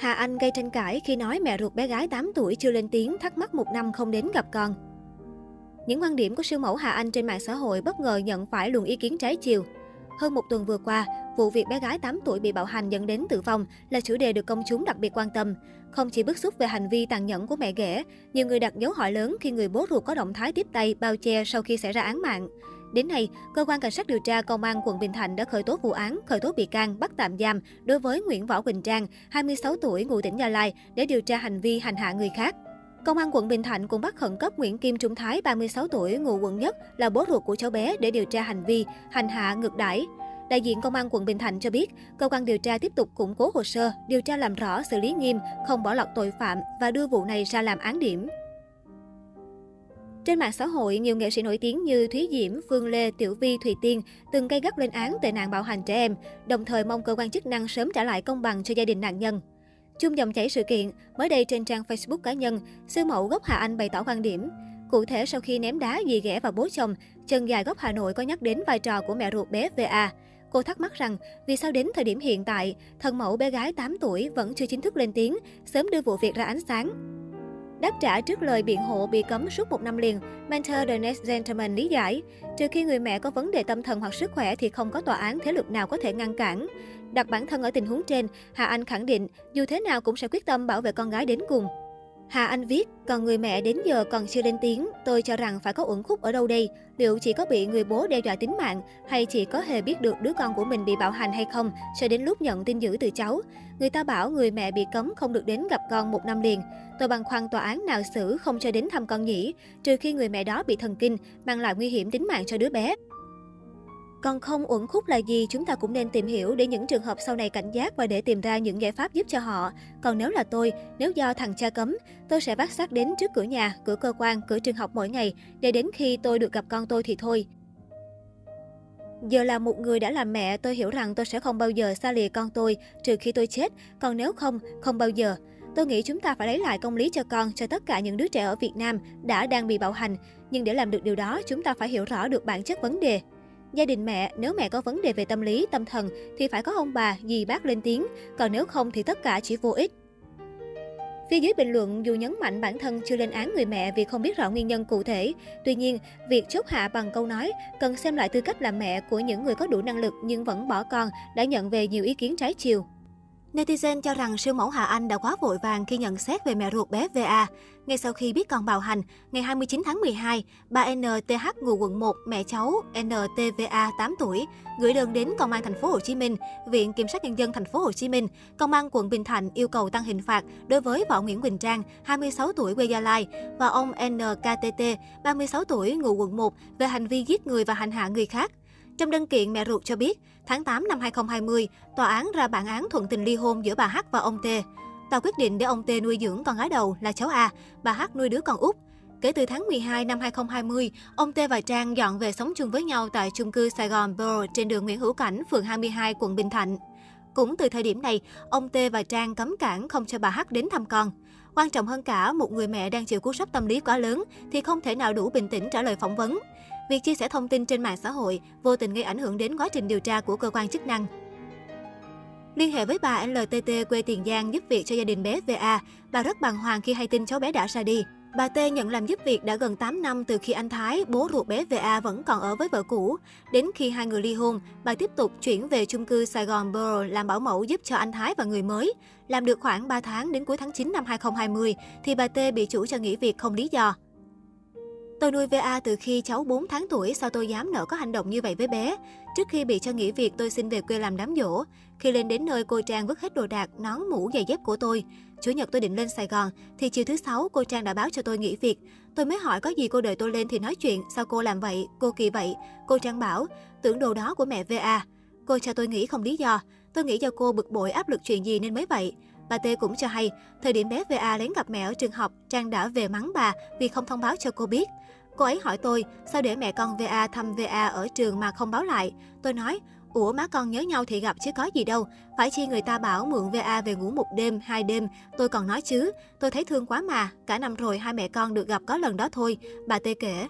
Hà Anh gây tranh cãi khi nói mẹ ruột bé gái 8 tuổi chưa lên tiếng, thắc mắc một năm không đến gặp con. Những quan điểm của siêu mẫu Hà Anh trên mạng xã hội bất ngờ nhận phải luồng ý kiến trái chiều. Hơn một tuần vừa qua, vụ việc bé gái 8 tuổi bị bạo hành dẫn đến tử vong là chủ đề được công chúng đặc biệt quan tâm. Không chỉ bức xúc về hành vi tàn nhẫn của mẹ ghẻ, nhiều người đặt dấu hỏi lớn khi người bố ruột có động thái tiếp tay bao che sau khi xảy ra án mạng. Đến nay, cơ quan cảnh sát điều tra công an quận Bình Thạnh đã khởi tố vụ án, khởi tố bị can, bắt tạm giam đối với Nguyễn Võ Quỳnh Trang, 26 tuổi, ngụ tỉnh Gia Lai để điều tra hành vi hành hạ người khác. Công an quận Bình Thạnh cũng bắt khẩn cấp Nguyễn Kim Trung Thái, 36 tuổi, ngụ quận Nhất, là bố ruột của cháu bé để điều tra hành vi hành hạ ngược đãi. Đại diện Công an quận Bình Thạnh cho biết, cơ quan điều tra tiếp tục củng cố hồ sơ, điều tra làm rõ, xử lý nghiêm, không bỏ lọt tội phạm và đưa vụ này ra làm án điểm. Trên mạng xã hội, nhiều nghệ sĩ nổi tiếng như Thúy Diễm, Phương Lê, Tiểu Vi, Thùy Tiên từng gây gắt lên án tệ nạn bạo hành trẻ em, đồng thời mong cơ quan chức năng sớm trả lại công bằng cho gia đình nạn nhân. Chung dòng chảy sự kiện, mới đây trên trang Facebook cá nhân, sư mẫu gốc Hà Anh bày tỏ quan điểm. Cụ thể sau khi ném đá dì ghẻ vào bố chồng, chân dài gốc Hà Nội có nhắc đến vai trò của mẹ ruột bé VA. Cô thắc mắc rằng vì sao đến thời điểm hiện tại, thân mẫu bé gái 8 tuổi vẫn chưa chính thức lên tiếng, sớm đưa vụ việc ra ánh sáng. Đáp trả trước lời biện hộ bị cấm suốt một năm liền, Mentor The Next Gentleman lý giải, trừ khi người mẹ có vấn đề tâm thần hoặc sức khỏe thì không có tòa án thế lực nào có thể ngăn cản. Đặt bản thân ở tình huống trên, Hà Anh khẳng định dù thế nào cũng sẽ quyết tâm bảo vệ con gái đến cùng. Hà Anh viết, còn người mẹ đến giờ còn chưa lên tiếng, tôi cho rằng phải có uẩn khúc ở đâu đây. Liệu chỉ có bị người bố đe dọa tính mạng, hay chỉ có hề biết được đứa con của mình bị bạo hành hay không, cho đến lúc nhận tin dữ từ cháu. Người ta bảo người mẹ bị cấm không được đến gặp con một năm liền. Tôi băn khoăn tòa án nào xử không cho đến thăm con nhỉ, trừ khi người mẹ đó bị thần kinh, mang lại nguy hiểm tính mạng cho đứa bé. Còn không uẩn khúc là gì, chúng ta cũng nên tìm hiểu để những trường hợp sau này cảnh giác và để tìm ra những giải pháp giúp cho họ. Còn nếu là tôi, nếu do thằng cha cấm, tôi sẽ vác xác đến trước cửa nhà, cửa cơ quan, cửa trường học mỗi ngày, để đến khi tôi được gặp con tôi thì thôi. Giờ là một người đã làm mẹ, tôi hiểu rằng tôi sẽ không bao giờ xa lìa con tôi, trừ khi tôi chết. Còn nếu không, không bao giờ. Tôi nghĩ chúng ta phải lấy lại công lý cho con, cho tất cả những đứa trẻ ở Việt Nam đã đang bị bạo hành. Nhưng để làm được điều đó, chúng ta phải hiểu rõ được bản chất vấn đề. Gia đình mẹ, nếu mẹ có vấn đề về tâm lý, tâm thần thì phải có ông bà, dì bác lên tiếng, còn nếu không thì tất cả chỉ vô ích. Phía dưới bình luận dù nhấn mạnh bản thân chưa lên án người mẹ vì không biết rõ nguyên nhân cụ thể. Tuy nhiên, việc chốt hạ bằng câu nói cần xem lại tư cách làm mẹ của những người có đủ năng lực nhưng vẫn bỏ con đã nhận về nhiều ý kiến trái chiều. Netizen cho rằng siêu mẫu Hà Anh đã quá vội vàng khi nhận xét về mẹ ruột bé VA. Ngay sau khi biết con bạo hành, ngày 29 tháng 12, bà NTH ngụ quận 1, mẹ cháu NTVA 8 tuổi, gửi đơn đến Công an thành phố Hồ Chí Minh, Viện Kiểm sát nhân dân thành phố Hồ Chí Minh, Công an quận Bình Thạnh yêu cầu tăng hình phạt đối với võ Nguyễn Quỳnh Trang, 26 tuổi quê Gia Lai và ông NKTT, 36 tuổi ngụ quận 1 về hành vi giết người và hành hạ người khác. Trong đơn kiện, mẹ ruột cho biết, tháng 8 năm 2020, tòa án ra bản án thuận tình ly hôn giữa bà H và ông T. Tòa quyết định để ông T nuôi dưỡng con gái đầu là cháu A, bà H nuôi đứa con út. Kể từ tháng 12 năm 2020, ông T và Trang dọn về sống chung với nhau tại chung cư Sài Gòn Borough trên đường Nguyễn Hữu Cảnh, phường 22, quận Bình Thạnh. Cũng từ thời điểm này, ông T và Trang cấm cản không cho bà H đến thăm con. Quan trọng hơn cả, một người mẹ đang chịu cú sốc tâm lý quá lớn thì không thể nào đủ bình tĩnh trả lời phỏng vấn. Việc chia sẻ thông tin trên mạng xã hội vô tình gây ảnh hưởng đến quá trình điều tra của cơ quan chức năng. Liên hệ với bà LTT quê Tiền Giang giúp việc cho gia đình bé VA, bà rất bàng hoàng khi hay tin cháu bé đã ra đi. Bà T nhận làm giúp việc đã gần 8 năm từ khi anh Thái, bố ruột bé VA vẫn còn ở với vợ cũ. Đến khi hai người ly hôn, bà tiếp tục chuyển về chung cư Sài Gòn Borough làm bảo mẫu giúp cho anh Thái và người mới. Làm được khoảng 3 tháng đến cuối tháng 9 năm 2020 thì bà T bị chủ cho nghỉ việc không lý do. Tôi nuôi VA từ khi cháu 4 tháng tuổi, sao tôi dám nỡ có hành động như vậy với bé? Trước khi bị cho nghỉ việc, tôi xin về quê làm đám dỗ. Khi lên đến nơi, cô Trang vứt hết đồ đạc, nón, mũ, giày dép của tôi. Chủ nhật tôi định lên Sài Gòn, thì chiều thứ sáu cô Trang đã báo cho tôi nghỉ việc. Tôi mới hỏi có gì cô đợi tôi lên thì nói chuyện, sao cô làm vậy, cô kỳ vậy. Cô Trang bảo, tưởng đồ đó của mẹ VA. Cô cho tôi nghỉ không lý do. Tôi nghĩ do cô bực bội áp lực chuyện gì nên mới vậy. Bà T cũng cho hay, thời điểm bé VA lén gặp mẹ ở trường học, Trang đã về mắng bà vì không thông báo cho cô biết. Cô ấy hỏi tôi, sao để mẹ con VA thăm VA ở trường mà không báo lại? Tôi nói, Ủa má con nhớ nhau thì gặp chứ có gì đâu. Phải chi người ta bảo mượn VA về ngủ một đêm, hai đêm. Tôi còn nói chứ. Tôi thấy thương quá mà. Cả năm rồi hai mẹ con được gặp có lần đó thôi. Bà Tê kể.